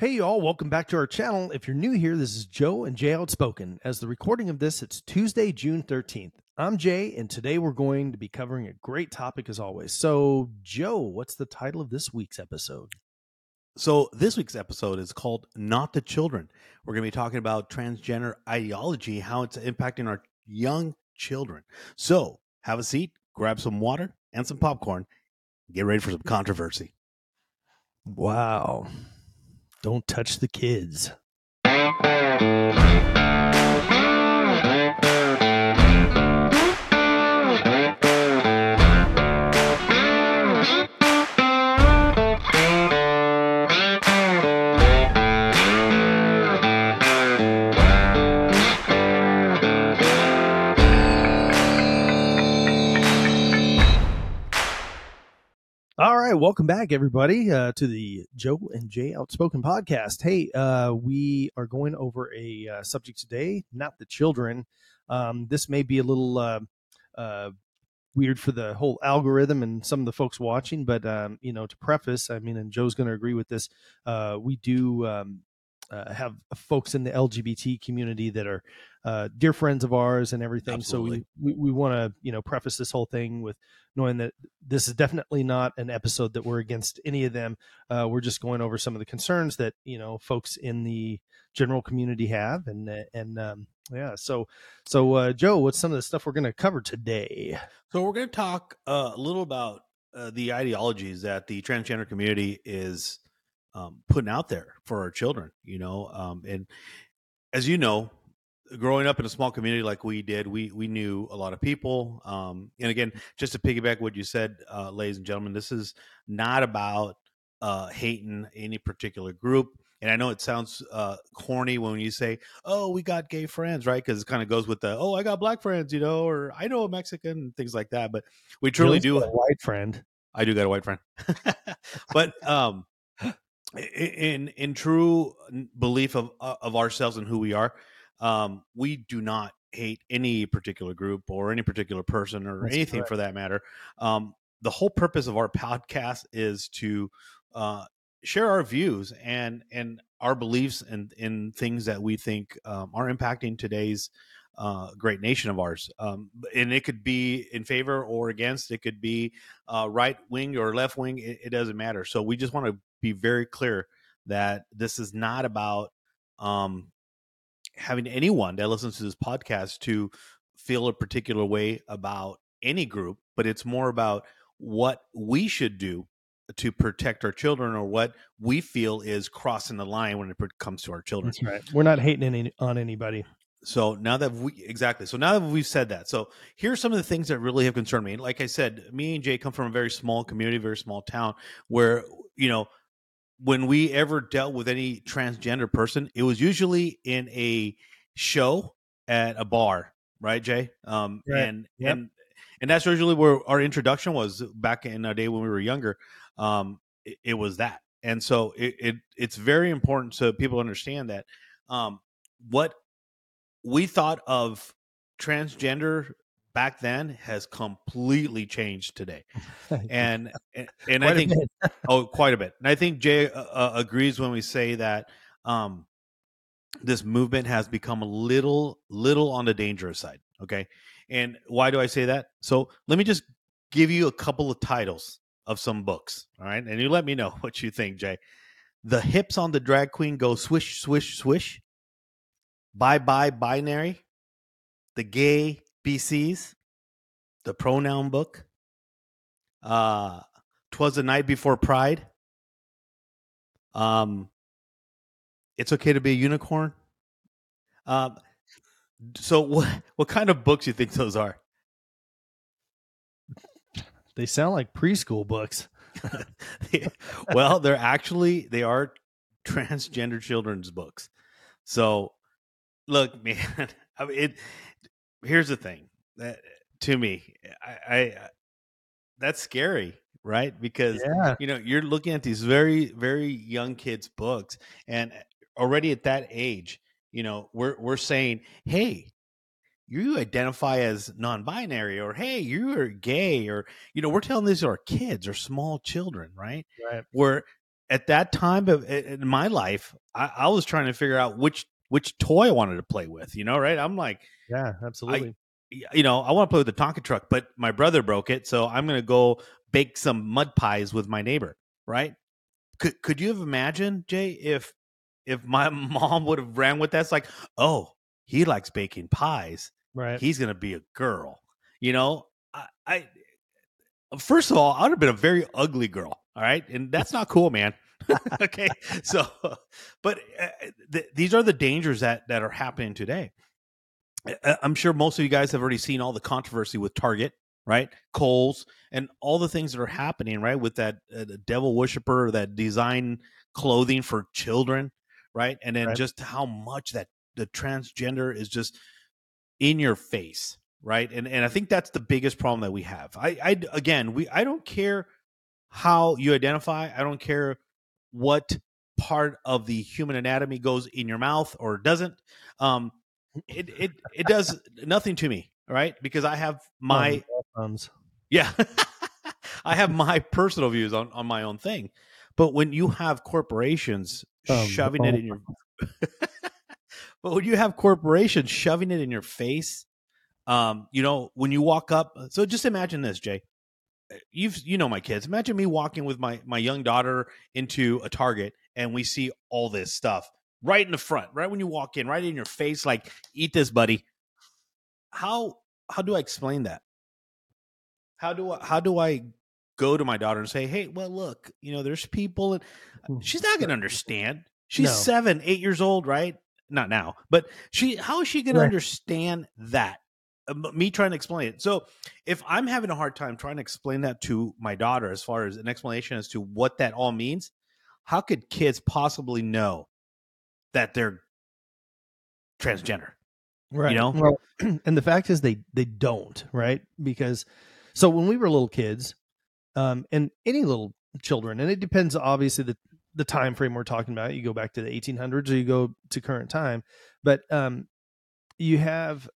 Hey, y'all, welcome back to our channel. If you're new here, this is Joe and Jay Outspoken. As the recording of this, it's Tuesday, June 13th. I'm Jay, and today we're going to be covering a great topic as always. So, Joe, what's the title of this week's episode? So, this week's episode is called Not the Children. We're going to be talking about transgender ideology, how it's impacting our young children. So, have a seat, grab some water and some popcorn, get ready for some controversy. Wow. Don't touch the kids. Right, welcome back, everybody, uh, to the Joe and Jay Outspoken podcast. Hey, uh, we are going over a uh, subject today, not the children. Um, this may be a little uh, uh, weird for the whole algorithm and some of the folks watching, but um, you know, to preface, I mean, and Joe's going to agree with this. Uh, we do um, uh, have folks in the LGBT community that are uh, dear friends of ours and everything. Absolutely. So we we, we want to you know preface this whole thing with knowing that this is definitely not an episode that we're against any of them. Uh, we're just going over some of the concerns that you know folks in the general community have, and and um, yeah. So so uh, Joe, what's some of the stuff we're going to cover today? So, we're going to talk uh, a little about uh, the ideologies that the transgender community is um, putting out there for our children, you know. Um, and as you know, growing up in a small community like we did, we we knew a lot of people. Um, and again, just to piggyback what you said, uh, ladies and gentlemen, this is not about uh, hating any particular group. And I know it sounds uh, corny when you say, "Oh, we got gay friends," right? Because it kind of goes with the, "Oh, I got black friends," you know, or I know a Mexican, and things like that. But we truly do. a white friend. I do got a white friend, but um, in in true belief of uh, of ourselves and who we are, um, we do not hate any particular group or any particular person or That's anything correct. for that matter. Um, the whole purpose of our podcast is to uh, share our views and and our beliefs and in things that we think um, are impacting today's uh, great nation of ours. Um, and it could be in favor or against. It could be uh, right wing or left wing. It, it doesn't matter. So we just want to be very clear that this is not about um, having anyone that listens to this podcast to feel a particular way about any group, but it's more about what we should do to protect our children or what we feel is crossing the line when it comes to our children. That's right. We're not hating any on anybody. So now that we exactly, so now that we've said that, so here's some of the things that really have concerned me. Like I said, me and Jay come from a very small community, very small town, where you know when we ever dealt with any transgender person, it was usually in a show at a bar, right, Jay? Um, Right. and Yep. and and that's usually where our introduction was back in our day when we were younger. Um, it, it was that, and so it, it it's very important so people understand that um, what we thought of transgender back then has completely changed today. And and, and i think oh quite a bit. And i think jay uh, uh, agrees when we say that um this movement has become a little little on the dangerous side okay? And why do i say that? So let me just give you a couple of titles of some books all right? And you let me know what you think jay. The hips on the drag queen go swish swish swish. Bye bye binary. The gay bcs the pronoun book uh twas the night before pride. Um it's okay to be a unicorn. Um so what what kind of books you think those are? They sound like preschool books. well they're actually they are transgender children's books. So look man I mean, it here's the thing that to me I, I uh, that's scary right because Yeah. you know you're looking at these very very young kids books and eh, already at that age you know we're we're saying hey you identify as non-binary or hey you're gay or you know we're telling these to our kids or small children right Right. where at that time of in my life, I, I was trying to figure out which which toy I wanted to play with. You know, right? I'm like, yeah, absolutely. you know, I want to play with the Tonka truck, but my brother broke it, so I'm going to go bake some mud pies with my neighbor. Right? Could could you have imagined, Jay, if if my mom would have ran with that? It's like, oh, he likes baking pies. Right. He's going to be a girl. You know, I, I first of all, I would have been a very ugly girl. All right, and that's not cool, man. okay, so, but uh, th- these are the dangers that that are happening today. I'm sure most of you guys have already seen all the controversy with Target, right? Kohl's, and all the things that are happening, right? With that uh, devil worshiper that design clothing for children, right? And then Right. just how much that the transgender is just in your face, right? And and I think that's the biggest problem that we have. I I again, we I don't care how you identify. I don't care what part of the human anatomy goes in your mouth or doesn't. Um, it it it does nothing to me, right? Because I have my thumbs. yeah, I have my personal views on on my own thing. But when you have corporations Um, shoving it in your but when you have corporations shoving it in your face, um, you know, when you walk up, so just imagine this, Jay. Eh, you've you know my kids. Imagine me walking with my my young daughter into a Target and we see all this stuff right in the front, right when you walk in, right in your face, like eat this, buddy. How how do I explain that? How do I how do I go to my daughter and say, hey, well, look, you know, there's people and hmm. she's not gonna understand. She's No. seven, eight years old, right? Not now, but she. How is she going Right. to understand that? Um, Me trying to explain it. So, if I'm having a hard time trying to explain that to my daughter, as far as an explanation as to what that all means, how could kids possibly know that they're transgender? right You know? well and the fact is they they don't right because so when we were little kids um and any little children and it depends obviously the the time frame we're talking about you go back to the 1800s or you go to current time but um you have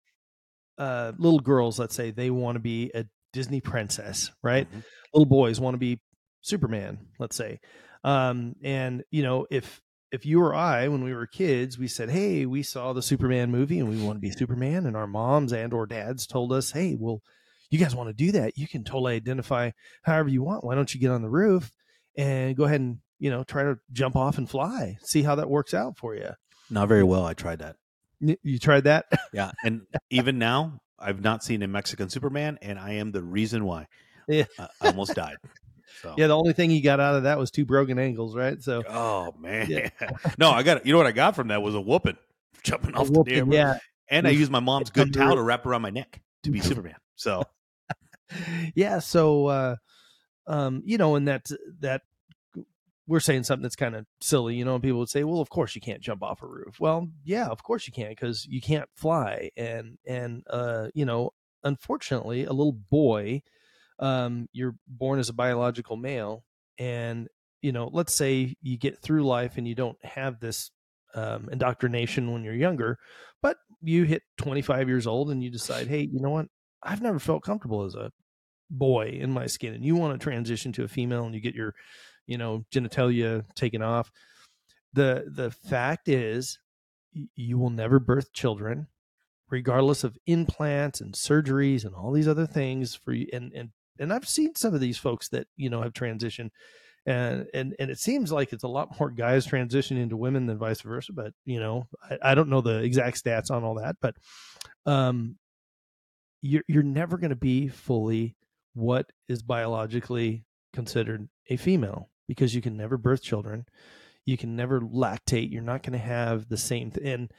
uh little girls let's say they want to be a disney princess right Mhm. little boys want to be Superman, let's say. Um, and you know, if if you or I, when we were kids, we said, "Hey, we saw the Superman movie and we want to be Superman," and our moms and or dads told us, "Hey, well, you guys want to do that? You can totally identify however you want. Why don't you get on the roof and go ahead and you know try to jump off and fly? See how that works out for you." Not very well. I tried that. You tried that? Yeah, and even now, I've not seen a Mexican Superman, and I am the reason why. Yeah. I, almost died. So. yeah. The only thing he got out of that was two broken ankles, right? So. Oh man. Yeah. no, I got you know what I got from that was a whooping. Jumping off the Whooping, damn roof. yeah, And I used my mom's good towel to wrap around my neck to be Superman. So yeah so uh um you know and that that we're saying something that's kind of silly you know and people would say well of course you can't jump off a roof. Well yeah of course you can because you can't fly and and uh you know unfortunately a little boy um you're born as a biological male and you know let's say you get through life and you don't have this um, indoctrination when you're younger but you hit 25 years old and you decide hey you know what? I've never felt comfortable as a boy in my skin and you want to transition to a female and you get your you know genitalia taken off. The the fact is you will never birth children regardless of implants and surgeries and all these other things for you and and and I've seen some of these folks that you know have transitioned and and and it seems like it's a lot more guys transitioning into women than vice versa but you know I, I don't know the exact stats on all that but um you're you're never going to be fully what is biologically considered a female because you can never birth children. You can never lactate. You're not going to have the same th- and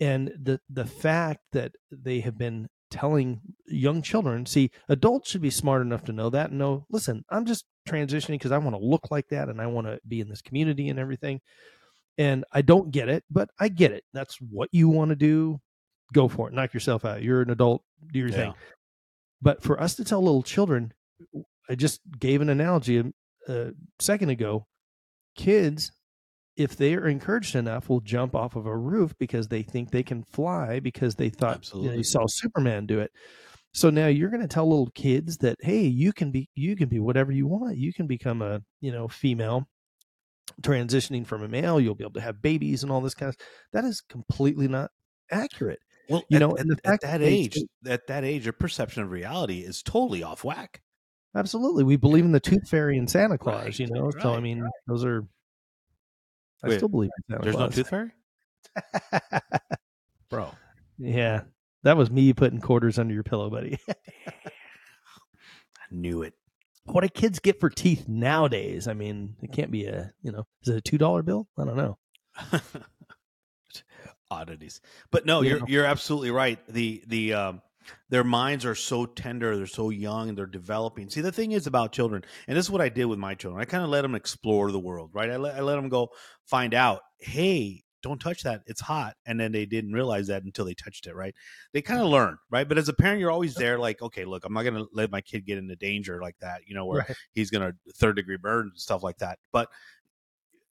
and the the fact that they have been telling young children see adults should be smart enough to know that and know listen i'm just transitioning because i want to look like that and i want to be in this community and everything. And i don't get it but i get it. That's what you want to do. Go for it. Knock yourself out. You're an adult. Do your thing. But for us to tell little children i just gave an analogy um, a, second ago kids if they are encouraged enough will jump off of a roof because they think they can fly because they thought you, know, they saw superman do it so now you're going to tell little kids that hey you can be you can be whatever you want you can become a you know female transitioning from a male, you'll be able to have babies and all this kind of. That is completely not accurate. Well, You at, know, at, and the at fact that that they age, at that age, your perception of reality is totally off whack. Absolutely, we believe in the Tooth Fairy and Santa Claus. Right, you know, so I right, mean, those are. I Wait, still believe in Santa There's no tooth fairy, bro. yeah, that was me putting quarters under your pillow, buddy. I knew it. what do kids get for teeth nowadays? I mean, it can't be a you know, is it a two dollar bill? I don't know. oddities but no Yeah. you're you're absolutely right the the um their minds are so tender they're so young and they're developing. See the thing is about children and this is what i did with my children. I kind of let them explore the world right? I let, I let them go find out hey don't touch that it's hot and then they didn't realize that until they touched it right? They kind of learn right? But as a parent you're always there like okay look i'm not going to let my kid get into danger like that you know where Right. he's going to third degree burn and stuff like that. But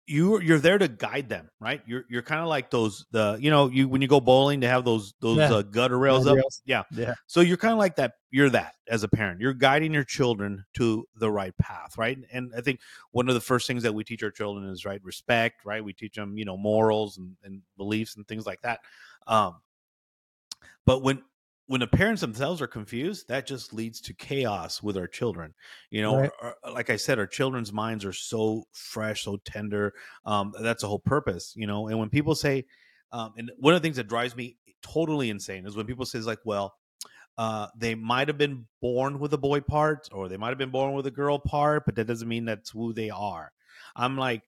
you you're there to guide them right? You're you're kind of like those the you know you when you go bowling to have those those Yeah. uh, gutter rails up. Guardrails. yeah. Yeah. so you're kind of like that you're that as a parent. You're guiding your children to the right path right? And i think one of the first things that we teach our children is right respect right? We teach them you know morals and, and beliefs and things like that. Um but when when the parents themselves are confused that just leads to chaos with our children you know Right. our- our- like i said our children's minds are so fresh so tender um that's the whole purpose you know and when people say um and one of the things that drives me totally insane is when people says like well uh, they might have been born with a boy part or they might have been born with a girl part, but that doesn't mean that's who they are. I'm like,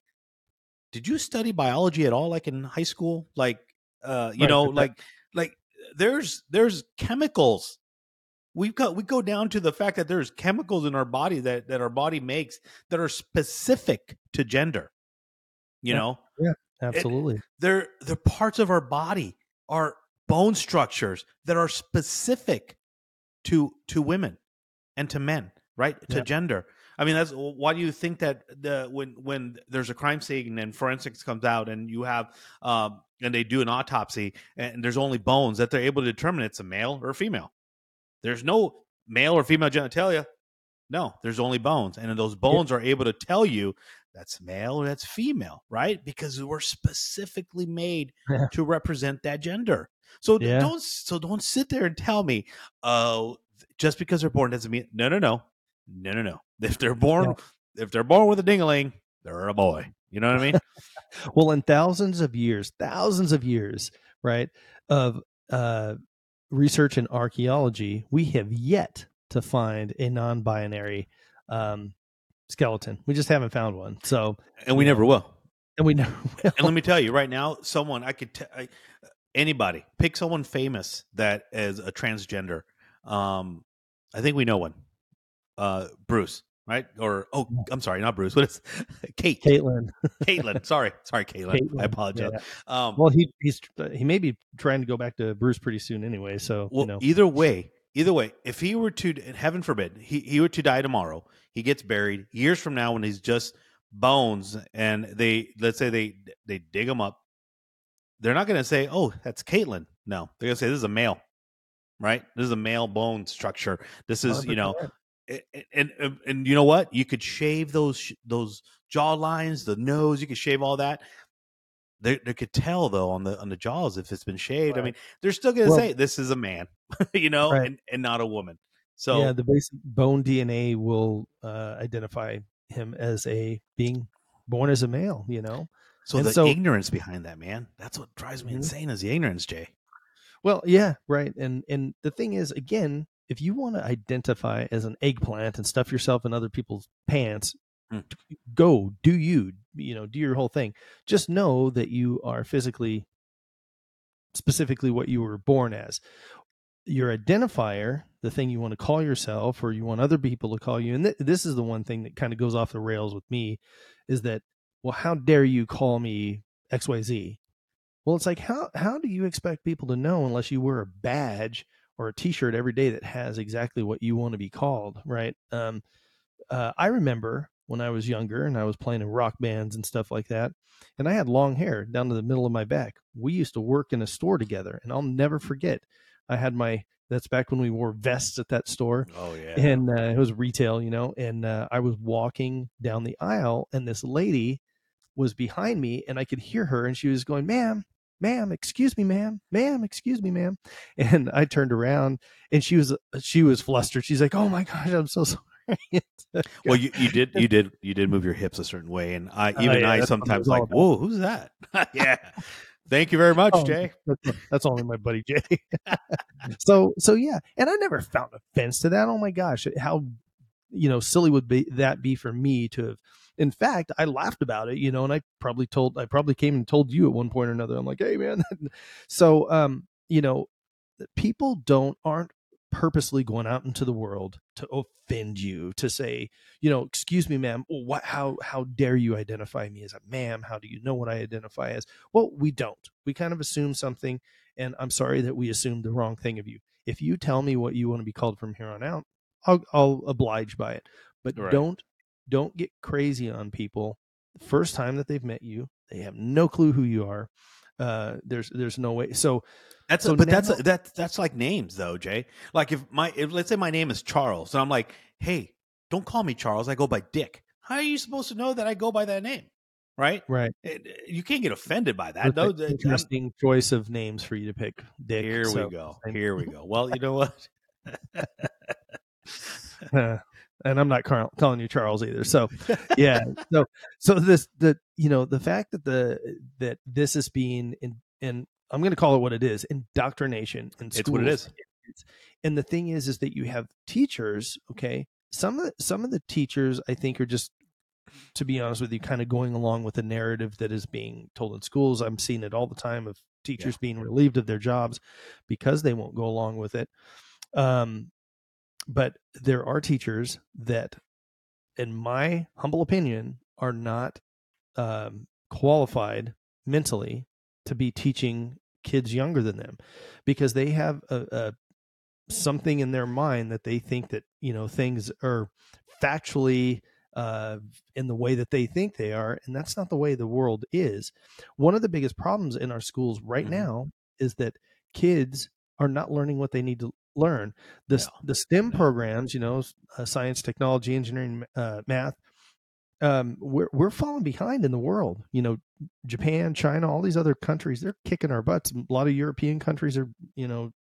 did you study biology at all, like in high school? Like, uh, you Right, know, like, like there's there's chemicals. We've got we go down to the fact that there's chemicals in our body that that our body makes that are specific to gender. You know? Yeah. know, Absolutely. they're they're parts of our body are bone structures that are specific to to women and to men right to gender i mean that's why do you think that the when when there's a crime scene and forensics comes out and you have um and they do an autopsy and there's only bones that they're able to determine it's a male or a female. There's no male or female genitalia. No there's only bones and those bones are able to tell you that's male or that's female right? Because we're specifically made Yeah. to represent that gender. So Yeah. don't so don't sit there and tell me oh just because they're born doesn't mean no no no. No no no. If they're born if they're born with a dingaling they're a boy. You know what i mean Well, in thousands of years, thousands of years, right, of uh, research in archaeology, we have yet to find a non-binary um, skeleton. We just haven't found one. So, and we never will and we never will. and let me tell you right now someone i could t- I, anybody pick someone famous that is a transgender um i think we know one uh bruce right or oh i'm sorry not bruce what is kate Caitlyn. caitlyn sorry sorry caitlyn, i apologize yeah. um Well, he he's he may be trying to go back to Bruce pretty soon anyway. So well you know, either way either way if he were to heaven forbid he, he were to die tomorrow he gets buried years from now when he's just bones and they let's say they they dig him up they're not going to say oh that's caitlyn no they're going to say this is a male right this is a male bone structure this is you know 100%. And, and and you know what you could shave those those jaw lines the nose you could shave all that they, they could tell though on the on the jaws if it's been shaved i mean they're still going to Well- say this is a man you know Right. and, and not a woman so yeah, the basic bone DNA will uh, identify him as a being born as a male. You know, so and the so- ignorance behind that man that's what drives me Mhm. insane is the ignorance jay Well, yeah, right. And and the thing is, again, if you want to identify as an eggplant and stuff yourself in other people's pants, Hmm. go do you. You know, do your whole thing. Just know that you are physically, specifically what you were born as. Your identifier, the thing you want to call yourself, or you want other people to call you, and th- this is the one thing that kind of goes off the rails with me, is that, well, how dare you call me X Y Z? Well, it's like how how do you expect people to know unless you wear a badge or a T-shirt every day that has exactly what you want to be called, right? Um, uh, I remember when I was younger and I was playing in rock bands and stuff like that, and I had long hair down to the middle of my back. We used to work in a store together, and I'll never forget. I had my that's back when we wore vests at that store oh yeah and uh, it was retail, you know. And uh, I was walking down the aisle, and this lady was behind me and I could hear her and she was going, ma'am, ma'am, excuse me, ma'am, ma'am, excuse me, ma'am. And I turned around and she was, she was flustered. She's like, oh my gosh, I'm so sorry. well, you, you did, you did, you did move your hips a certain way. And I, Oh, even yeah, I sometimes like, whoa, who's that? yeah. Thank you very much, Oh, Jay. That's, that's only my buddy Jay. so so yeah, and I never found offense to that. Oh my gosh, how you know silly would be that be for me to have. In fact, I laughed about it, you know, and I probably told I probably came and told you at one point or another. I'm like, hey man, so um, you know, people don't aren't purposely going out into the world to offend you to say you know excuse me ma'am what how how dare you identify me as a ma'am? How do you know what i identify as? Well we don't. We kind of assume something and i'm sorry that we assumed the wrong thing of you. If you tell me what you want to be called from here on out i'll, I'll oblige by it. But Right. don't don't get crazy on people the first time that they've met you they have no clue who you are uh there's there's no way so That's So but that's now- that that's like names though, Jay. Like if my if, let's say my name is Charles, and I'm like, hey, don't call me Charles. I go by Dick. How are you supposed to know that I go by that name? Right? right It- you can't get offended by that. That's No, an I'm- interesting choice of names for you to pick dick here so- we go. Here we go. Well, you know what? Uh, and I'm not car- calling you Charles either. So, yeah. So, so this the you know the fact that the that this is being in and I'm going to call it what it is indoctrination in schools. It's what it is. And the thing is, is that you have teachers. Okay, some of the, some of the teachers I think are just to be honest with you, kind of going along with the narrative that is being told in schools. I'm seeing it all the time of teachers being relieved of their jobs because they won't go along with it. Um, but there are teachers that, in my humble opinion, are not um, qualified mentally to be teaching kids younger than them because they have a, a something in their mind that they think that you know things are factually uh, in the way that they think they are, and that's not the way the world is. One of the biggest problems in our schools right Mhm. now is that kids are not learning what they need to learn. The No, the STEM no. programs, you know, uh, science, technology, engineering, uh, math. Um, we're we're falling behind in the world. You know, Japan, China, all these other countries, they're kicking our butts. A lot of European countries are, you know,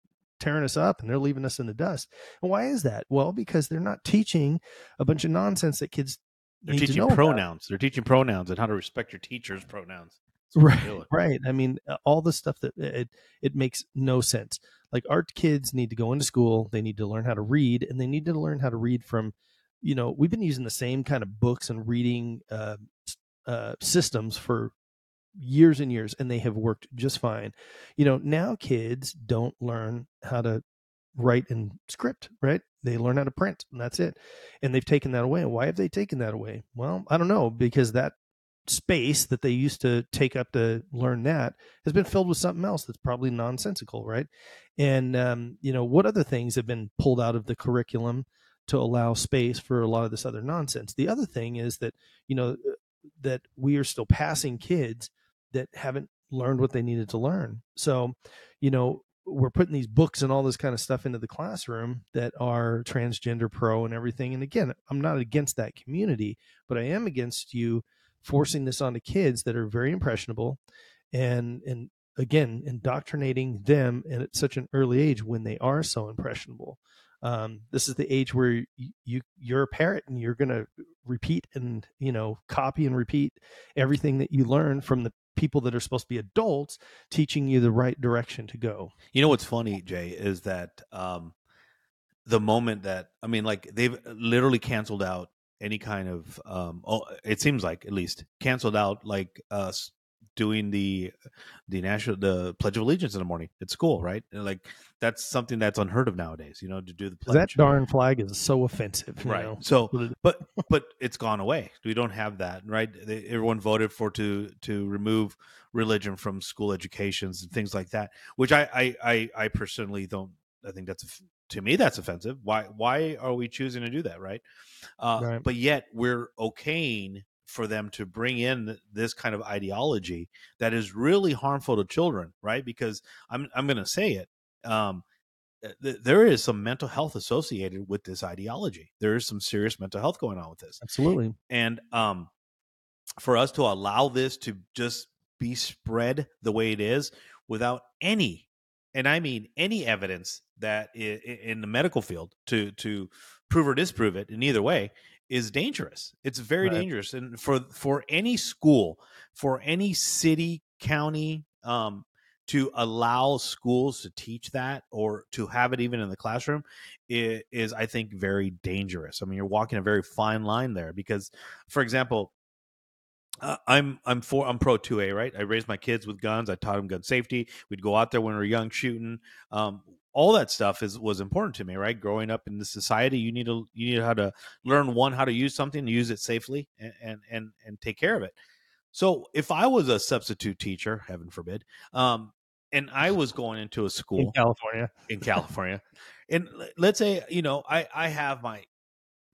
tearing us up and they're leaving us in the dust. And why is that? Well, because they're not teaching a bunch of nonsense that kids They're need to teaching know about. pronouns. They're teaching pronouns and how to respect your teacher's pronouns. That's what they're Right, right. I mean, all the stuff that it it makes no sense. Like our kids need to go into school, they need to learn how to read, and they need to learn how to read from, you know, we've been using the same kind of books and reading uh, uh, systems for years and years, and they have worked just fine. You know, now kids don't learn how to write in script, right? They learn how to print, and that's it. And they've taken that away. Why have they taken that away? Well, I don't know because that space that they used to take up to learn that has been filled with something else that's probably nonsensical, right? And um, you know, what other things have been pulled out of the curriculum to allow space for a lot of this other nonsense? The other thing is that you know that we are still passing kids that haven't learned what they needed to learn. So, you know, we're putting these books and all this kind of stuff into the classroom that are transgender pro and everything. And again, I'm not against that community, but I am against you forcing this onto kids that are very impressionable and and again indoctrinating them and at such an early age when they are so impressionable. Um, this is the age where you, you you're a parrot and you're going to repeat and you know copy and repeat everything that you learn from the people that are supposed to be adults teaching you the right direction to go. You know what's funny, Jay, is that um, the moment that I mean, like they've literally canceled out any kind of um, oh, it seems like at least canceled out like us doing the the national the Pledge of Allegiance in the morning at school, right? And, like that's something that's unheard of nowadays. You know, to do the 'Cause that darn flag is so offensive you right? know? So But but but it's gone away. We don't have that, right? They, everyone voted for to to remove religion from school educations and things like that, which I I I, I personally don't. I think that's to me that's offensive. Why why are we choosing to do that, right? Uh, Right. But yet we're okaying for them to bring in this kind of ideology that is really harmful to children, right? Because I'm I'm going to say it. Um, th- there is some mental health associated with this ideology. There is some serious mental health going on with this absolutely and um for us to allow this to just be spread the way it is without any and i mean any evidence that in the medical field to to prove or disprove it in either way is dangerous it's very right. dangerous and for for any school for any city county um to allow schools to teach that or to have it even in the classroom is, is i think very dangerous i mean you're walking a very fine line there because for example uh, I'm I'm for I'm pro two A right. I raised my kids with guns. I taught them gun safety. We'd go out there when we were young shooting. Um, all that stuff is was important to me right. Growing up in the society, you need to you need how to learn one how to use something, use it safely, and and and, and take care of it. So if I was a substitute teacher, heaven forbid, um, and I was going into a school in California, in California, and let's say you know I I have my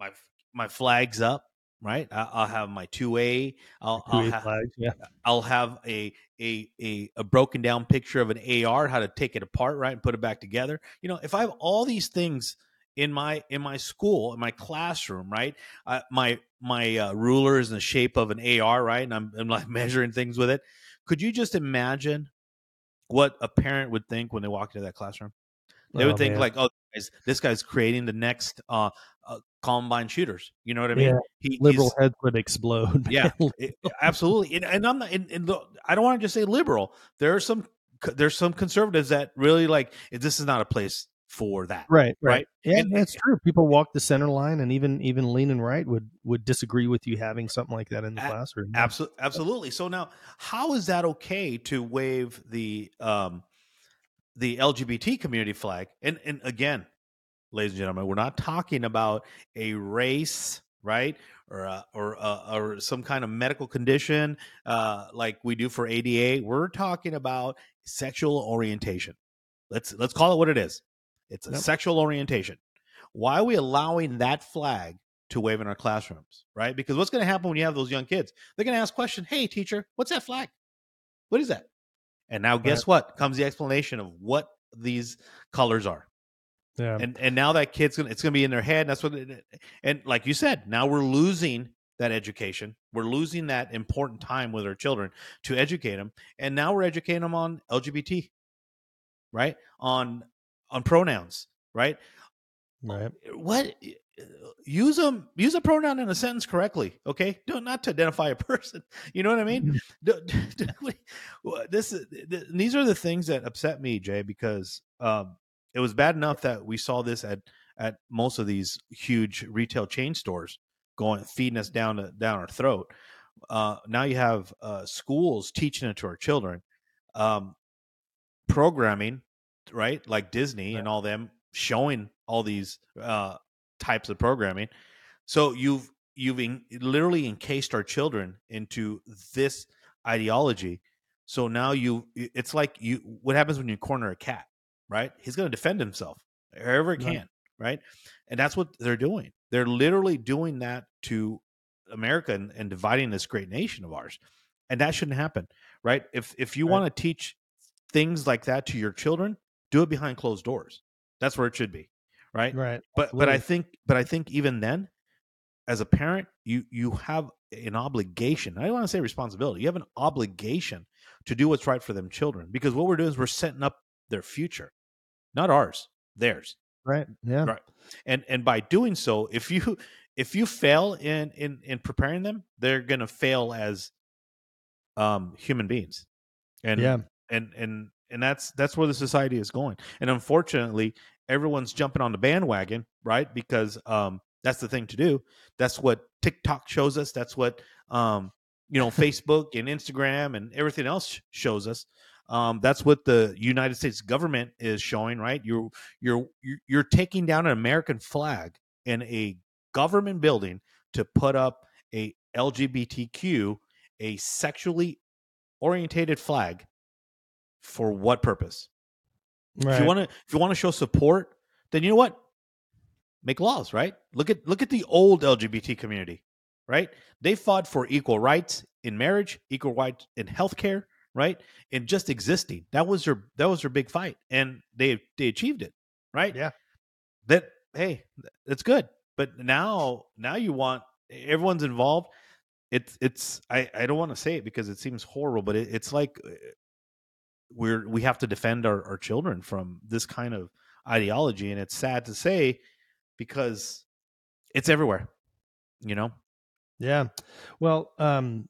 my my flags up right? I'll have my two A. I'll, I'll have flags, yeah. I'll have a, a a a broken down picture of an AR, how to take it apart, right, and put it back together. You know, if I have all these things in my in my school in my classroom, right? Uh, my my uh, ruler is in the shape of an AR, right, and I'm, I'm like measuring things with it. Could you just imagine what a parent would think when they walk into that classroom? They oh, would think man. like, "Oh, this guy's creating the next uh, uh, Columbine shooters. You know what I mean? Yeah, he, liberal heads would explode. Yeah, eh, it, absolutely. And, and, I'm not. And, and I don't want to just say liberal. There are some. There's some conservatives that really like. Eh, this is not a place for that. Right. Right. right? Yeah, and, that's eh, true. People walk the center line, and even even leaning right would would disagree with you having something like that in the a- classroom. Absolutely. Absolutely. So now, how is that okay to wave the um the LGBT community flag? And and again, ladies and gentlemen. We're not talking about a race, right? Or, uh, or, uh, or some kind of medical condition uh, like we do for ADA. We're talking about sexual orientation. Let's let's call it what it is. It's a yep. sexual orientation. Why are we allowing that flag to wave in our classrooms, right? Because what's going to happen when you have those young kids? They're going to ask question, "Hey, teacher, what's that flag? What is that?" And now, guess right. what? Comes the explanation of what these colors are. Yeah. And and now that kid's gonna it's gonna be in their head. And that's what it, and like you said, now we're losing that education. We're losing that important time with our children to educate them. And now we're educating them on LGBT, right? On on pronouns, right? Right. What use them use a pronoun in a sentence correctly okay do not to identify a person you know what i mean this is these are the things that upset me jay because um it was bad enough that we saw this at at most of these huge retail chain stores going feeding us down to, down our throat. Uh, now you have uh, schools teaching it to our children, um, programming, right? Like Disney right. and all them showing all these uh, types of programming. So you've you've in, literally encased our children into this ideology. So now you, it's like you. What happens when you corner a cat? Right? He's going to defend himself wherever he can, right. And that's what they're doing. They're literally doing that to America and, and dividing this great nation of ours. And that shouldn't happen, right? If if you right. want to teach things like that to your children, do it behind closed doors. That's where it should be, right? Right. But Absolutely. but I think but I think even then, as a parent, you you have an obligation. I don't want to say responsibility. You have an obligation to do what's right for them children because what we're doing is we're setting up their future not ours, theirs. Right. Yeah. Right. And and by doing so, if you if you fail in in in preparing them, they're going to fail as um human beings. And yeah. And and and that's that's where the society is going. And unfortunately, everyone's jumping on the bandwagon, right? Because um that's the thing to do. That's what TikTok shows us. That's what um you know Facebook and Instagram and everything else shows us. Um, that's what the United States government is showing, right? You're you're you're taking down an American flag in a government building to put up a LGBTQ, a sexually orientated flag. For what purpose? Right. If you want to, if you want to show support, then you know what? Make laws, right? Look at look at the old LGBT community, right? They fought for equal rights in marriage, equal rights in healthcare, right? And just existing. That was her that was her big fight. And they they achieved it, right? Yeah. That hey, that's good. But now now you want everyone's involved. it's it's I I don't want to say it because it seems horrible, but it, it's like uh, we're we have to defend our, our children from this kind of ideology, and it's sad to say because it's everywhere. You know. Yeah. Well, um,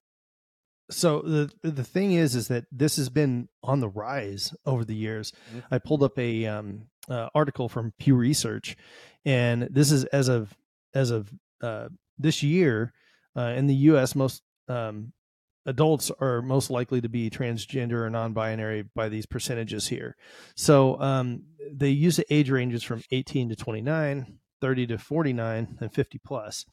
so the the thing is, is that this has been on the rise over the years. Mm-hmm. I pulled up a um, uh, article from Pew Research, and this is as of as of uh, this year uh, in the U.S. Most um, adults are most likely to be transgender or non-binary by these percentages here. So um, they use the age ranges from 18 to 29, 30 to 49, and 50 plus.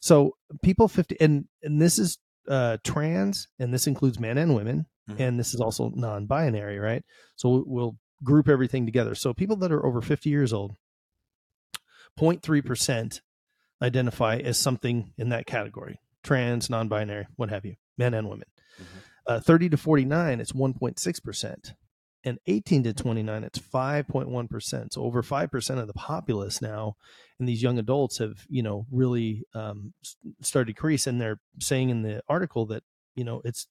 So people 50 and and this is uh, trans, and this includes men and women, mm-hmm. and this is also non-binary, right? So we'll group everything together. So people that are over 50 years old, 0.3 percent identify as something in that category: trans, non-binary, what have you, men and women. Mm-hmm. Uh, 30 to 49, it's 1.6 percent and 18 to 29 it's 5.1% so over 5% of the populace now and these young adults have you know really um, started to decrease. And they're saying in the article that you know it's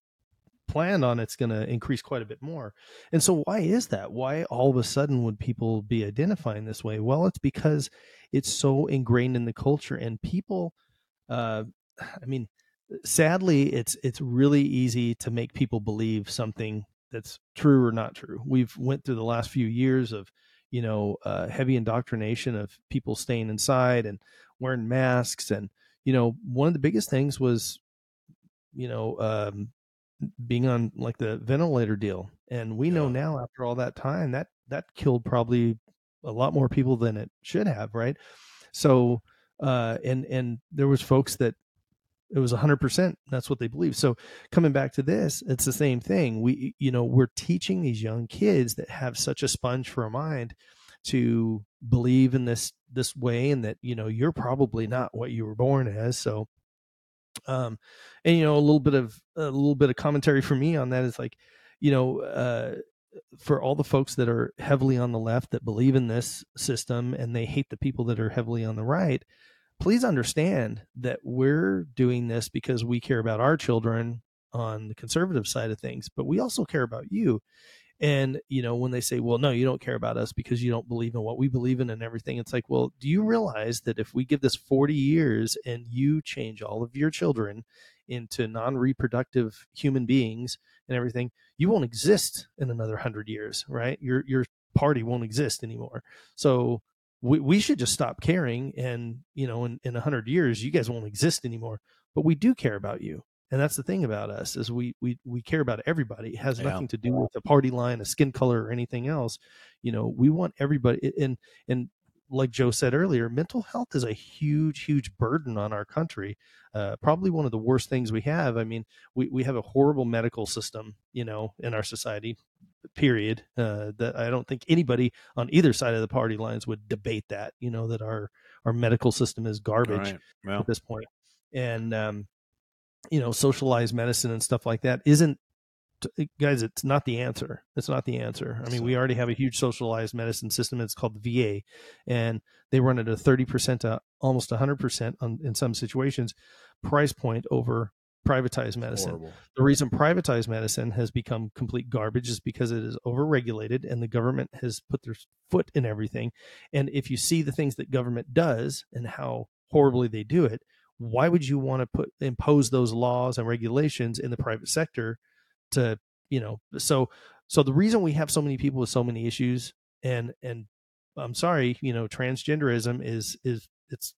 planned on it's going to increase quite a bit more. And so why is that? Why all of a sudden would people be identifying this way? Well it's because it's so ingrained in the culture and people uh, i mean sadly it's it's really easy to make people believe something that's true or not true. We've went through the last few years of you know uh, heavy indoctrination of people staying inside and wearing masks, and you know one of the biggest things was you know um, being on like the ventilator deal, and we yeah. know now after all that time that that killed probably a lot more people than it should have, right? So uh, and and there was folks that it was 100% that's what they believe. So coming back to this it's the same thing. We you know we're teaching these young kids that have such a sponge for a mind to believe in this this way and that you know you're probably not what you were born as. So um and you know a little bit of a little bit of commentary for me on that is like you know uh for all the folks that are heavily on the left that believe in this system and they hate the people that are heavily on the right please understand that we're doing this because we care about our children on the conservative side of things, but we also care about you. And, you know, when they say, well, no, you don't care about us because you don't believe in what we believe in and everything, it's like, well, do you realize that if we give this 40 years and you change all of your children into non reproductive human beings and everything, you won't exist in another 100 years, right? Your, your party won't exist anymore. So we, we should just stop caring and you know in, in 100 years you guys won't exist anymore but we do care about you. And that's the thing about us is we we we care about everybody. It has yeah. nothing to do with a party line a skin color or anything else. You know we want everybody and and like joe said earlier mental health is a huge huge burden on our country. Uh, probably one of the worst things we have. I mean we, we have a horrible medical system you know in our society period uh, that i don't think anybody on either side of the party lines would debate that you know that our our medical system is garbage right. well. at this point and um, you know socialized medicine and stuff like that isn't guys it's not the answer it's not the answer i mean we already have a huge socialized medicine system it's called the va and they run at a 30% to almost 100% on, in some situations price point over privatized medicine. Horrible. The reason privatized medicine has become complete garbage is because it is overregulated and the government has put their foot in everything. And if you see the things that government does and how horribly they do it, why would you want to put impose those laws and regulations in the private sector to, you know, so so the reason we have so many people with so many issues and and I'm sorry, you know, transgenderism is is it's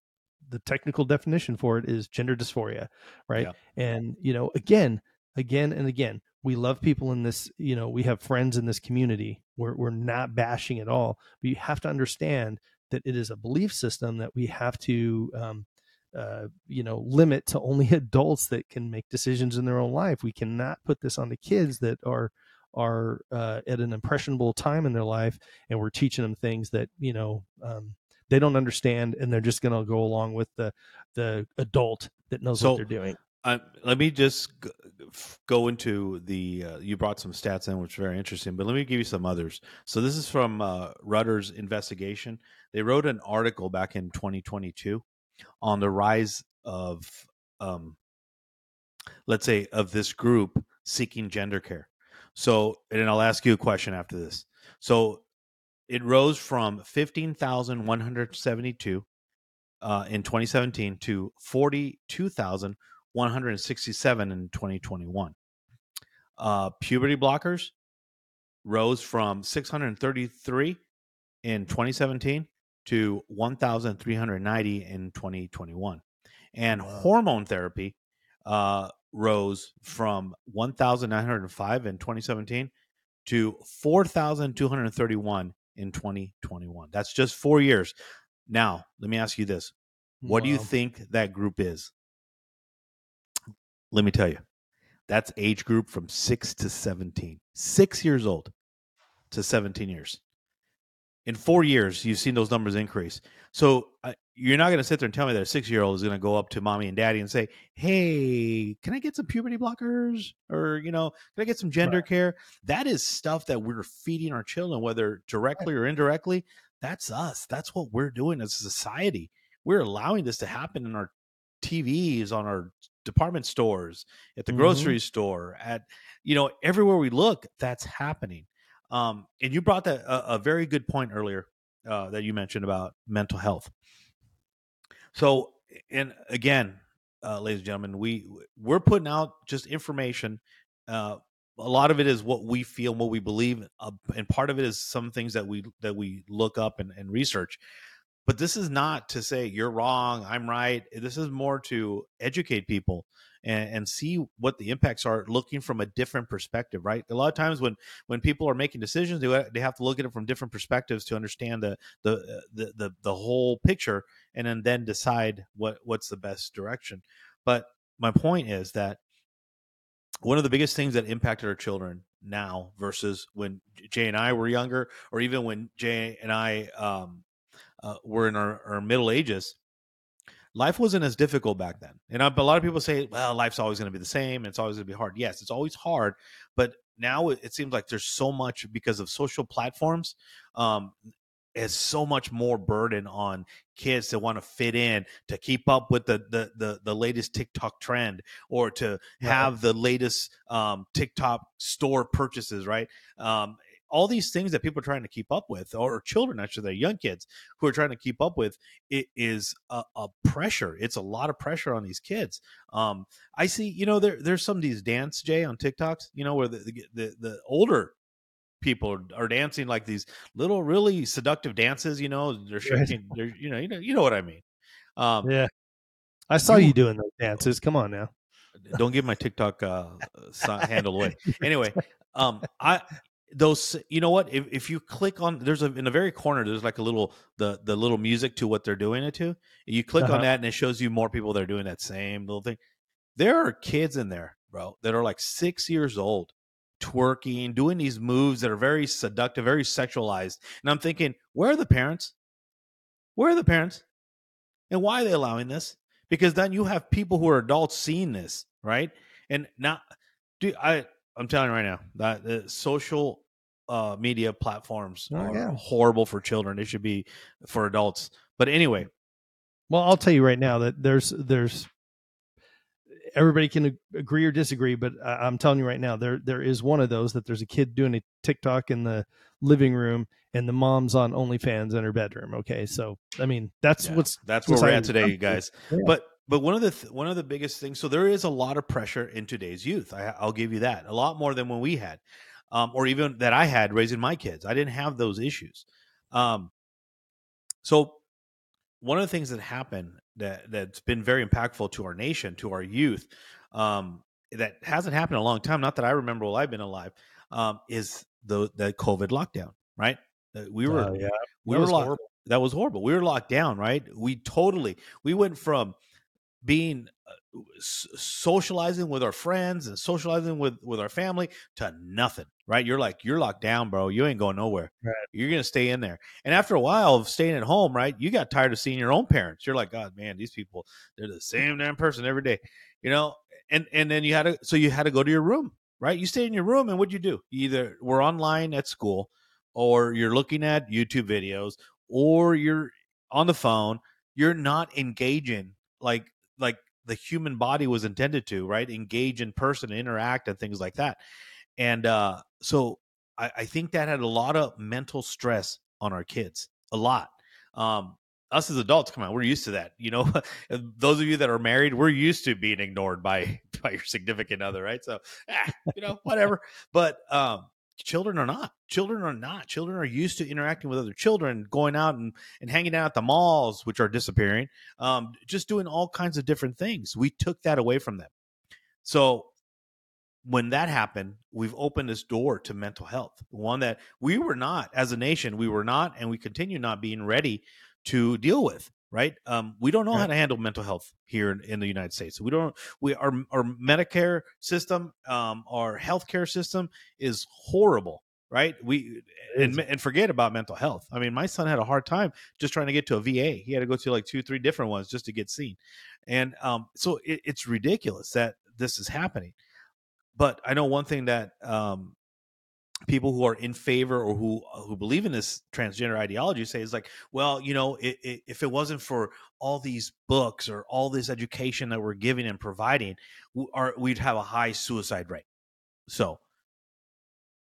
the technical definition for it is gender dysphoria, right? Yeah. And you know, again, again and again, we love people in this. You know, we have friends in this community. We're we're not bashing at all, but you have to understand that it is a belief system that we have to. Um, uh, you know, limit to only adults that can make decisions in their own life. We cannot put this on the kids that are are uh, at an impressionable time in their life, and we're teaching them things that you know um, they don't understand and they're just going to go along with the the adult that knows so, what they're doing uh, let me just go into the uh, you brought some stats in which are very interesting but let me give you some others so this is from uh, Reuters investigation they wrote an article back in 2022 on the rise of um, let's say, of this group seeking gender care. So, and I'll ask you a question after this. So, it rose from 15,172 uh, in 2017 to 42,167 in 2021. Uh, puberty blockers rose from 633 in 2017 to 1,390 in 2021. And wow. hormone therapy uh, rose from 1,905 in 2017 to 4,231 in 2021. That's just four years. Now, let me ask you this. What wow. do you think that group is? Let me tell you. That's age group from 6 to 17. 6 years old to 17 years. In 4 years, you've seen those numbers increase. So, uh, you're not going to sit there and tell me that a 6-year-old is going to go up to mommy and daddy and say, "Hey, can I get some puberty blockers or, you know, can I get some gender right. care?" That is stuff that we're feeding our children whether directly or indirectly. That's us. That's what we're doing as a society. We're allowing this to happen in our TVs, on our department stores, at the mm-hmm. grocery store, at you know everywhere we look. That's happening. Um, and you brought that a, a very good point earlier uh, that you mentioned about mental health. So, and again, uh, ladies and gentlemen, we we're putting out just information. Uh, a lot of it is what we feel, what we believe, uh, and part of it is some things that we that we look up and, and research. But this is not to say you're wrong, I'm right. This is more to educate people and, and see what the impacts are, looking from a different perspective. Right. A lot of times when when people are making decisions, they, they have to look at it from different perspectives to understand the the uh, the the, the whole picture, and then then decide what what's the best direction. But my point is that one of the biggest things that impacted our children now versus when Jay and I were younger, or even when Jay and I um, uh, were in our, our, middle ages, life wasn't as difficult back then. And a lot of people say, well, life's always going to be the same. It's always going to be hard. Yes, it's always hard. But now it, it, seems like there's so much because of social platforms. Um, is so much more burden on kids that want to fit in to keep up with the the the, the latest TikTok trend or to have right. the latest um, TikTok store purchases, right? Um, all these things that people are trying to keep up with, or children, actually, they're young kids who are trying to keep up with, it is a, a pressure. It's a lot of pressure on these kids. Um, I see, you know, there there's some of these dance Jay on TikToks, you know, where the the, the, the older people are, are, dancing like these little really seductive dances you know they're shaking they're, you know you know you know what i mean. Um, yeah. I saw you, you, doing those dances. Come on now. Don't give my tiktok uh, handle away. Anyway um i those you know what if, if you click on there's a in the very corner there's like a little the the little music to what they're doing it to you click uh-huh. on that and it shows you more people that are doing that same little thing there are kids in there bro that are like six years old twerking, doing these moves that are very seductive, very sexualized. And I'm thinking, where are the parents? Where are the parents? And why are they allowing this? Because then you have people who are adults seeing this, right? And now, do I? I'm telling you right now that the social uh, media platforms oh, are yeah. horrible for children. They should be for adults. But anyway, well, I'll tell you right now that there's there's everybody can agree or disagree, but I'm telling you right now, there there is one of those that there's a kid doing a TikTok in the living room, and the mom's on OnlyFans in her bedroom. Okay, so I mean that's yeah, what's that's where we're at today, you guys. Yeah. But but one of the th- one of the biggest things, so there is a lot of pressure in today's youth. I, will give you that a lot more than when we had, um, or even that I had raising my kids. I didn't have those issues. Um, so one of the things that happened that that's been very impactful to our nation, to our youth, um, that hasn't happened in a long time. Not that I remember while I've been alive. Um, is the the COVID lockdown? Right? We were uh, yeah, we were locked. Horrible. That was horrible. We were locked down. Right? We totally we went from being uh, socializing with our friends and socializing with with our family to nothing right? You're like you're locked down bro. You ain't going nowhere. Right. you're gonna stay in there. And after a while of staying at home right you got tired of seeing your own parents. You're like god man these people they're the same damn person every day you know? And and then you had to so you had to go to your room right? You stay in your room and what'd you do? You either were online at school or you're looking at youtube videos or you're on the phone. You're not engaging like like the human body was intended to, right? Engage in person, interact, and things like that. And uh, so I, I think that had a lot of mental stress on our kids, a lot. Um, us as adults, come on, we're used to that. You know, those of you that are married, we're used to being ignored by by your significant other, right? So, ah, you know, whatever. But um, children are not. Children are not. Children are used to interacting with other children, going out and, and hanging out at the malls, which are disappearing, um, just doing all kinds of different things. We took that away from them. So when that happened, we've opened this door to mental health, one that we were not, as a nation, we were not, and we continue not being ready to deal with right? Um, we don't know right. how to handle mental health here in, in, the United States. We don't. We our our Medicare system, um, our healthcare system is horrible, right? We and and forget about mental health. I mean, my son had a hard time just trying to get to a VA. He had to go to like two, three different ones just to get seen, and um, so it, it's ridiculous that this is happening. But I know one thing that um, people who are in favor or who uh, who believe in this transgender ideology say is like well you know it, it, if it wasn't for all these books or all this education that we're giving and providing we are, we'd have a high suicide rate. So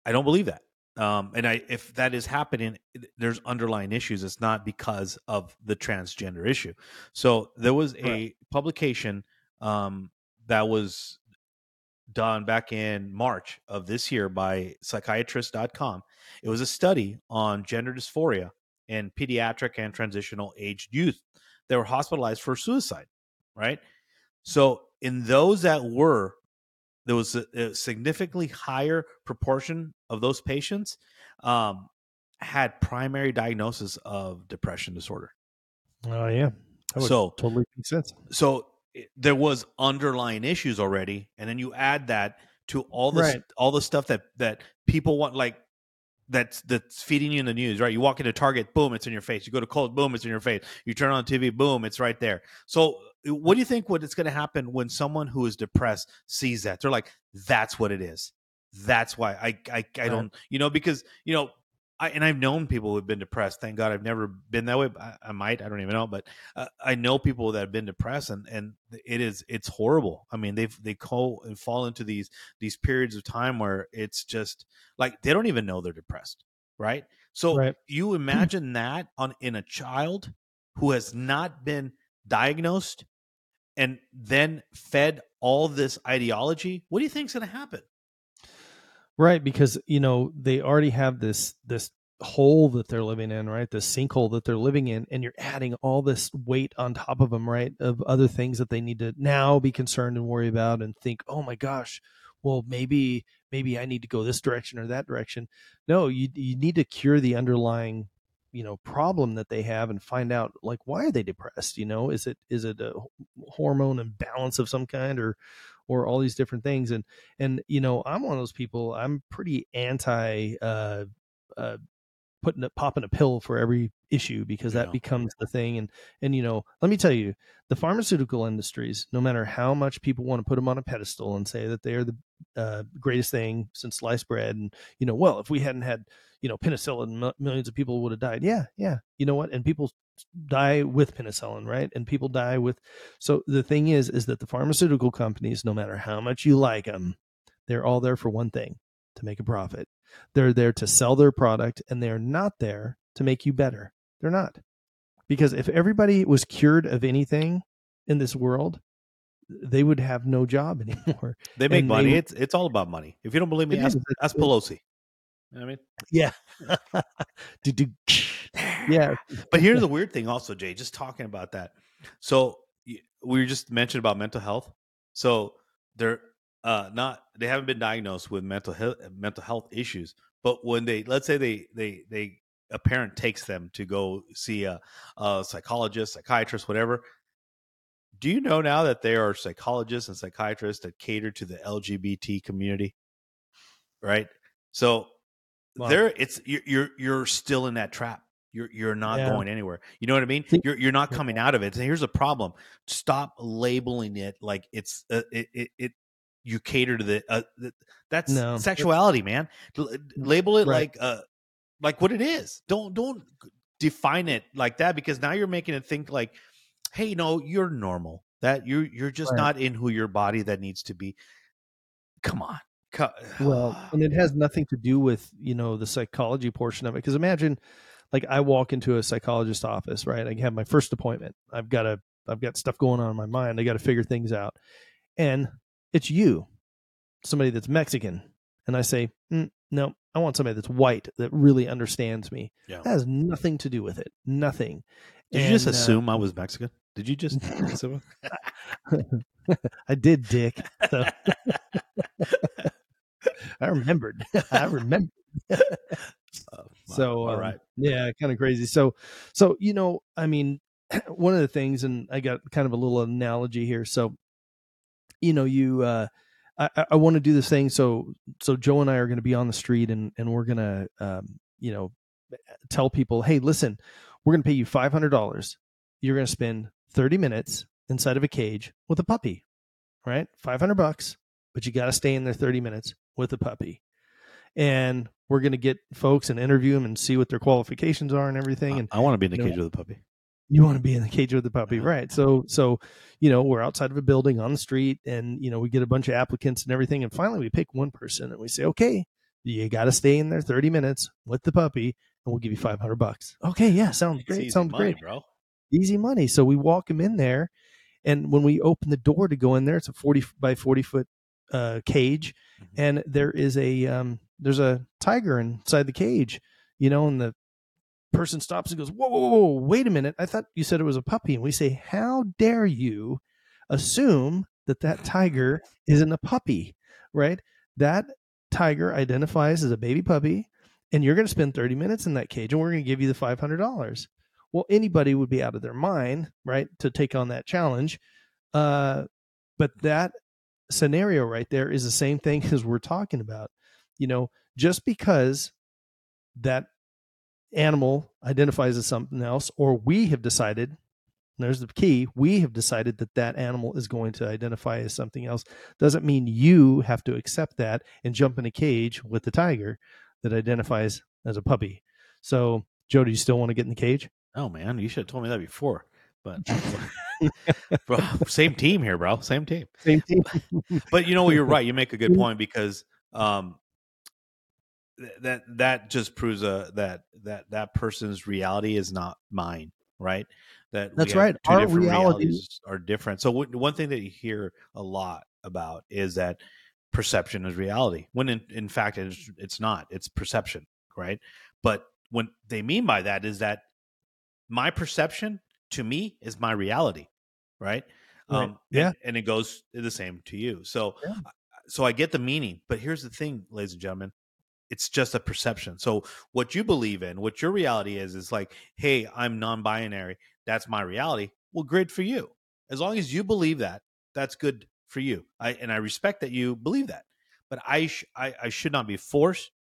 i don't believe that. Um, and i if that is happening there's underlying issues. It's not because of the transgender issue. So there was a right. publication um, that was done back in March of this year by psychiatrist.com. It was a study on gender dysphoria in pediatric and transitional aged youth that were hospitalized for suicide, right? So, in those that were, there was a, a significantly higher proportion of those patients um, had primary diagnosis of depression disorder. Oh, yeah. so, totally makes sense. So, there was underlying issues already, and then you add that to all the right. all the stuff that that people want, like that's that's feeding you in the news, right? You walk into Target, boom, it's in your face. You go to Kohl's, boom, it's in your face. You turn on TV, boom, it's right there. So, uh, what do you think? What is going to happen when someone who is depressed sees that? They're like, "That's what it is. That's why I I, I don't, you know, because you know I, and I've known people who've been depressed. Thank God I've never been that way. I, I might, I don't even know, but uh, I know people that have been depressed, and and it is it's horrible. I mean, they've they go and fall into these these periods of time where it's just like they don't even know they're depressed, right? So right. you imagine that on in a child who has not been diagnosed and then fed all this ideology. What do you think is going to happen? Right, because you know they already have this this hole that they're living in, right? The sinkhole that they're living in, and you're adding all this weight on top of them, right? Of other things that they need to now be concerned and worry about, and think, oh my gosh, well maybe maybe I need to go this direction or that direction. No, you you need to cure the underlying you know problem that they have and find out like why are they depressed you know is it is it a hormone imbalance of some kind or or all these different things and and you know i'm one of those people i'm pretty anti uh uh putting a, popping a pill for every issue because that becomes the thing and and you know let me tell you the pharmaceutical industries no matter how much people want to put them on a pedestal and say that they are the uh, greatest thing since sliced bread and you know well if we hadn't had you know penicillin millions of people would have died yeah yeah you know what and people die with penicillin, right? And people die with. So the thing is, is that the pharmaceutical companies, no matter how much you like them, they're all there for one thing: to make a profit. They're there to sell their product, and they're not there to make you better. They're not, because if everybody was cured of anything in this world, they would have no job anymore. They make and money. They, it's it's all about money. If you don't believe me, ask, ask Pelosi. You know I mean? Yeah. yeah. But here's the weird thing, also, Jay. Just talking about that. So we just mentioned about mental health. So they're uh, not they haven't been diagnosed with mental health mental health issues. But when they let's say they they they a parent takes them to go see a, a psychologist, psychiatrist, whatever. Do you know now that there are psychologists and psychiatrists that cater to the LGBT community? Right. So wow. there, it's you're you're still in that trap you're you're not yeah. going anywhere. You know what I mean? You're you're not coming out of it. And here's the problem: stop labeling it like it's uh, it, it, it you cater to the uh, that's no. sexuality, man. Mm, label it right. like uh like what it is. Don't don't define it like that because now you're making it think like, hey, no, you're normal. that you you're just Right. not in who your body that needs to be. Come on. Co- Well, and it has nothing to do with you know the psychology portion of it. Because imagine, like, I walk into a psychologist office, right? I have my first appointment. I've got a, I've got stuff going on in my mind. I got to figure things out, and it's you, somebody that's Mexican, and I say, mm, no, I want somebody that's white that really understands me. Yeah. That has nothing to do with it. Nothing. Did you just And, uh, assume I was Mexican? Did you just assume? I did, Dick. So I remembered. I remember. Oh, wow. So all um, right. yeah, kind of crazy. So so you know, I mean, one of the things, and I got kind of a little analogy here. So you know, you uh, I, I- want to do this thing. So so Joe and I are going to be on the street, and and we're gonna um, you know tell people, hey, listen, we're going to pay you five hundred dollars. You're going to spend thirty minutes inside of a cage with a puppy, right? Five hundred bucks, but you got to stay in there thirty minutes with a puppy. And we're going to get folks and interview them and see what their qualifications are and everything. And I, want to be in the you know, cage with a puppy. you want to be in the cage with the puppy, Uh-huh. right? So, so you know, we're outside of a building on the street, and you know, we get a bunch of applicants and everything, and finally, we pick one person, and we say, okay, you got to stay in there thirty minutes with the puppy, and we'll give you five hundred bucks. Okay, yeah, sounds It's great. Sounds money, great. bro. Easy money. So we walk him in there, and when we open the door to go in there, it's a forty by forty foot uh, cage, Mhm. and there is a um, there's a tiger inside the cage, you know, and the person stops and goes, whoa, whoa, whoa, wait a minute. I thought you said it was a puppy. And we say, how dare you assume that that tiger isn't a puppy, right? That tiger identifies as a baby puppy, and you're going to spend 30 minutes in that cage, and we're going to give you the $500. Well, anybody would be out of their mind, right, to take on that challenge. Uh, but that scenario right there is the same thing as we're talking about. You know, just because that animal identifies as something else, or we have decided, there's the key, we have decided that that animal is going to identify as something else, doesn't mean you have to accept that and jump in a cage with the tiger that identifies as a puppy. So, Joe, do you still want to get in the cage? Oh man, you should have told me that before. But bro, same team here, bro. Same team. Same thing. But you know, you're right. You make a good point because um, th- that that just proves a that that that person's reality is not mine, right? That That's right. Two Our different reality- realities are different. So w- one thing that you hear a lot about is that perception is reality, when in, in fact it's, it's not. It's perception, right? But what they mean by that is that my perception to me is my reality, right? Right. Um, Yeah. and, and it goes the same to you. So, Yeah. so I get the meaning, but here's the thing, ladies and gentlemen, it's just a perception. So what you believe in, what your reality is, is like, hey, I'm non-binary. That's my reality. Well, great for you. As long as you believe that, that's good for you. I and I respect that you believe that. But I sh- I, I should not be forced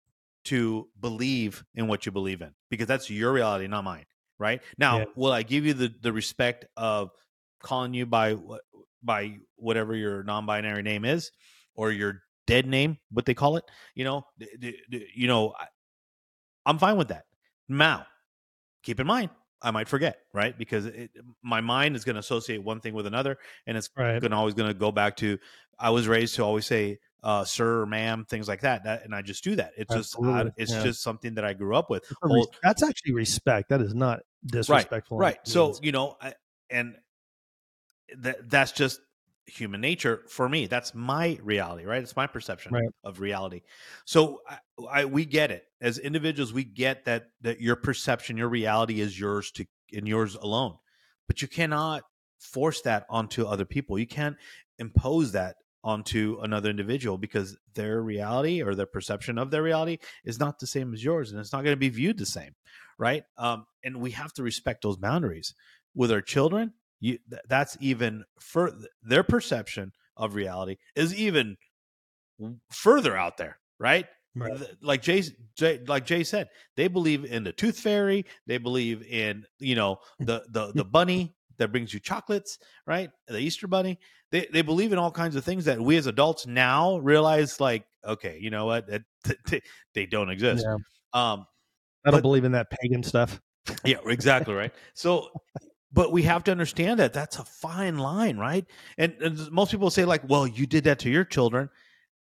to believe in what you believe in because that's your reality, not mine. Right now, Yeah. will I give you the the respect of calling you by by whatever your non-binary name is or your dead name, what they call it? You know, d- d- d- you know, I, I'm fine with that. Now, keep in mind, I might forget, right? Because it, my mind is going to associate one thing with another, and it's Right. going always going to go back to I was raised to always say uh, sir or ma'am, things like that. that, and I just do that. It's just I, it's yeah. just something that I grew up with. That's Well, That's actually respect. That is not disrespectful. in right. So you know, I, and that that's just human nature for me. That's my reality, right? It's my perception Right. of reality. So I, I we get it as individuals. We get that that your perception, your reality is yours to and yours alone. But you cannot force that onto other people. You can't impose that onto another individual because their reality or their perception of their reality is not the same as yours and it's not going to be viewed the same right? Um, and we have to respect those boundaries. With our children you, th- that's even further their perception of reality is even further out there right? Right. Like Jay, Jay like Jay said they believe in the tooth fairy they believe in you know the the the bunny that brings you chocolates right the easter bunny they they believe in all kinds of things that we as adults now realize like okay you know what they don't exist Yeah. um I don't but- believe in that pagan stuff. yeah exactly right so but we have to understand that that's a fine line, right? And, and most people say like, "Well, you did that to your children."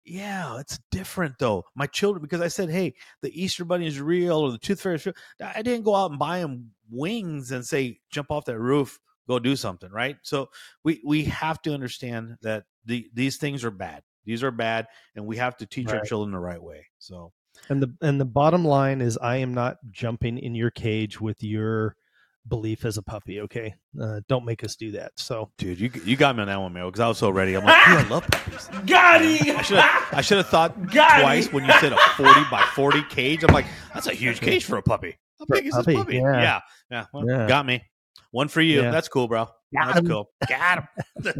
Yeah, it's different though. My children, because I said, "Hey, the Easter Bunny is real," or the Tooth Fairy is real. I didn't go out and buy them wings and say, "Jump off that roof, go do something," right? So we we have to understand that the these things are bad. These are bad, and we have to teach our children the right way. So And the and the bottom line is, I am not jumping in your cage with your belief as a puppy. Okay, uh, don't make us do that. So Dude, you you got me on that one, man. Because I was so ready. I'm like, "Dude, I love puppies. Got him! I should have I should have thought Got twice him. when you said a 40 by 40 cage. I'm like, that's a huge cage for a puppy. How For big is puppy, this puppy? yeah. Yeah, yeah. Well, Yeah. Got me. One for you. Yeah. That's cool, bro. Got That's him. cool. Got him.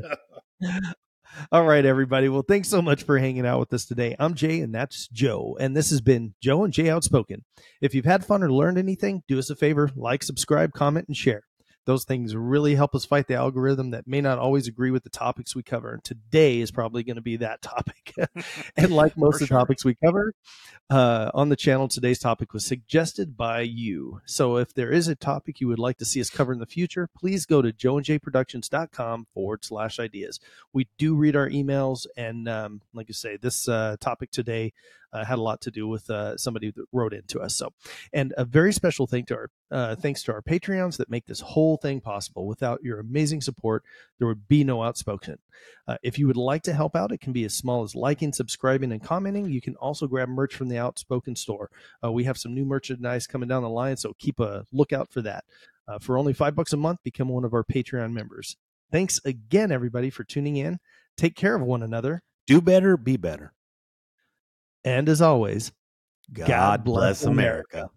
All right, everybody. Well, thanks so much for hanging out with us today. I'm Jay, and that's Joe. And this has been Joe and Jay Outspoken. If you've had fun or learned anything, do us a favor like, subscribe, comment, and share. Those things really help us fight the algorithm that may not always agree with the topics we cover. And today is probably going to be that topic. and like most of the sure. topics we cover uh, on the channel, today's topic was suggested by you. So if there is a topic you would like to see us cover in the future, please go to joeandjproductions.com forward slash ideas we do read our emails and um, like i say this uh, topic today uh, had a lot to do with uh, somebody that wrote into us so and a very special thank to our uh, thanks to our patreons that make this whole thing possible without your amazing support there would be no outspoken uh, if you would like to help out it can be as small as liking subscribing and commenting you can also grab merch from the outspoken store uh, we have some new merchandise coming down the line so keep a lookout for that uh, for only five bucks a month become one of our patreon members Thanks again, everybody, for tuning in. Take care of one another. Do better, be better. And as always, God, God bless bless America. America.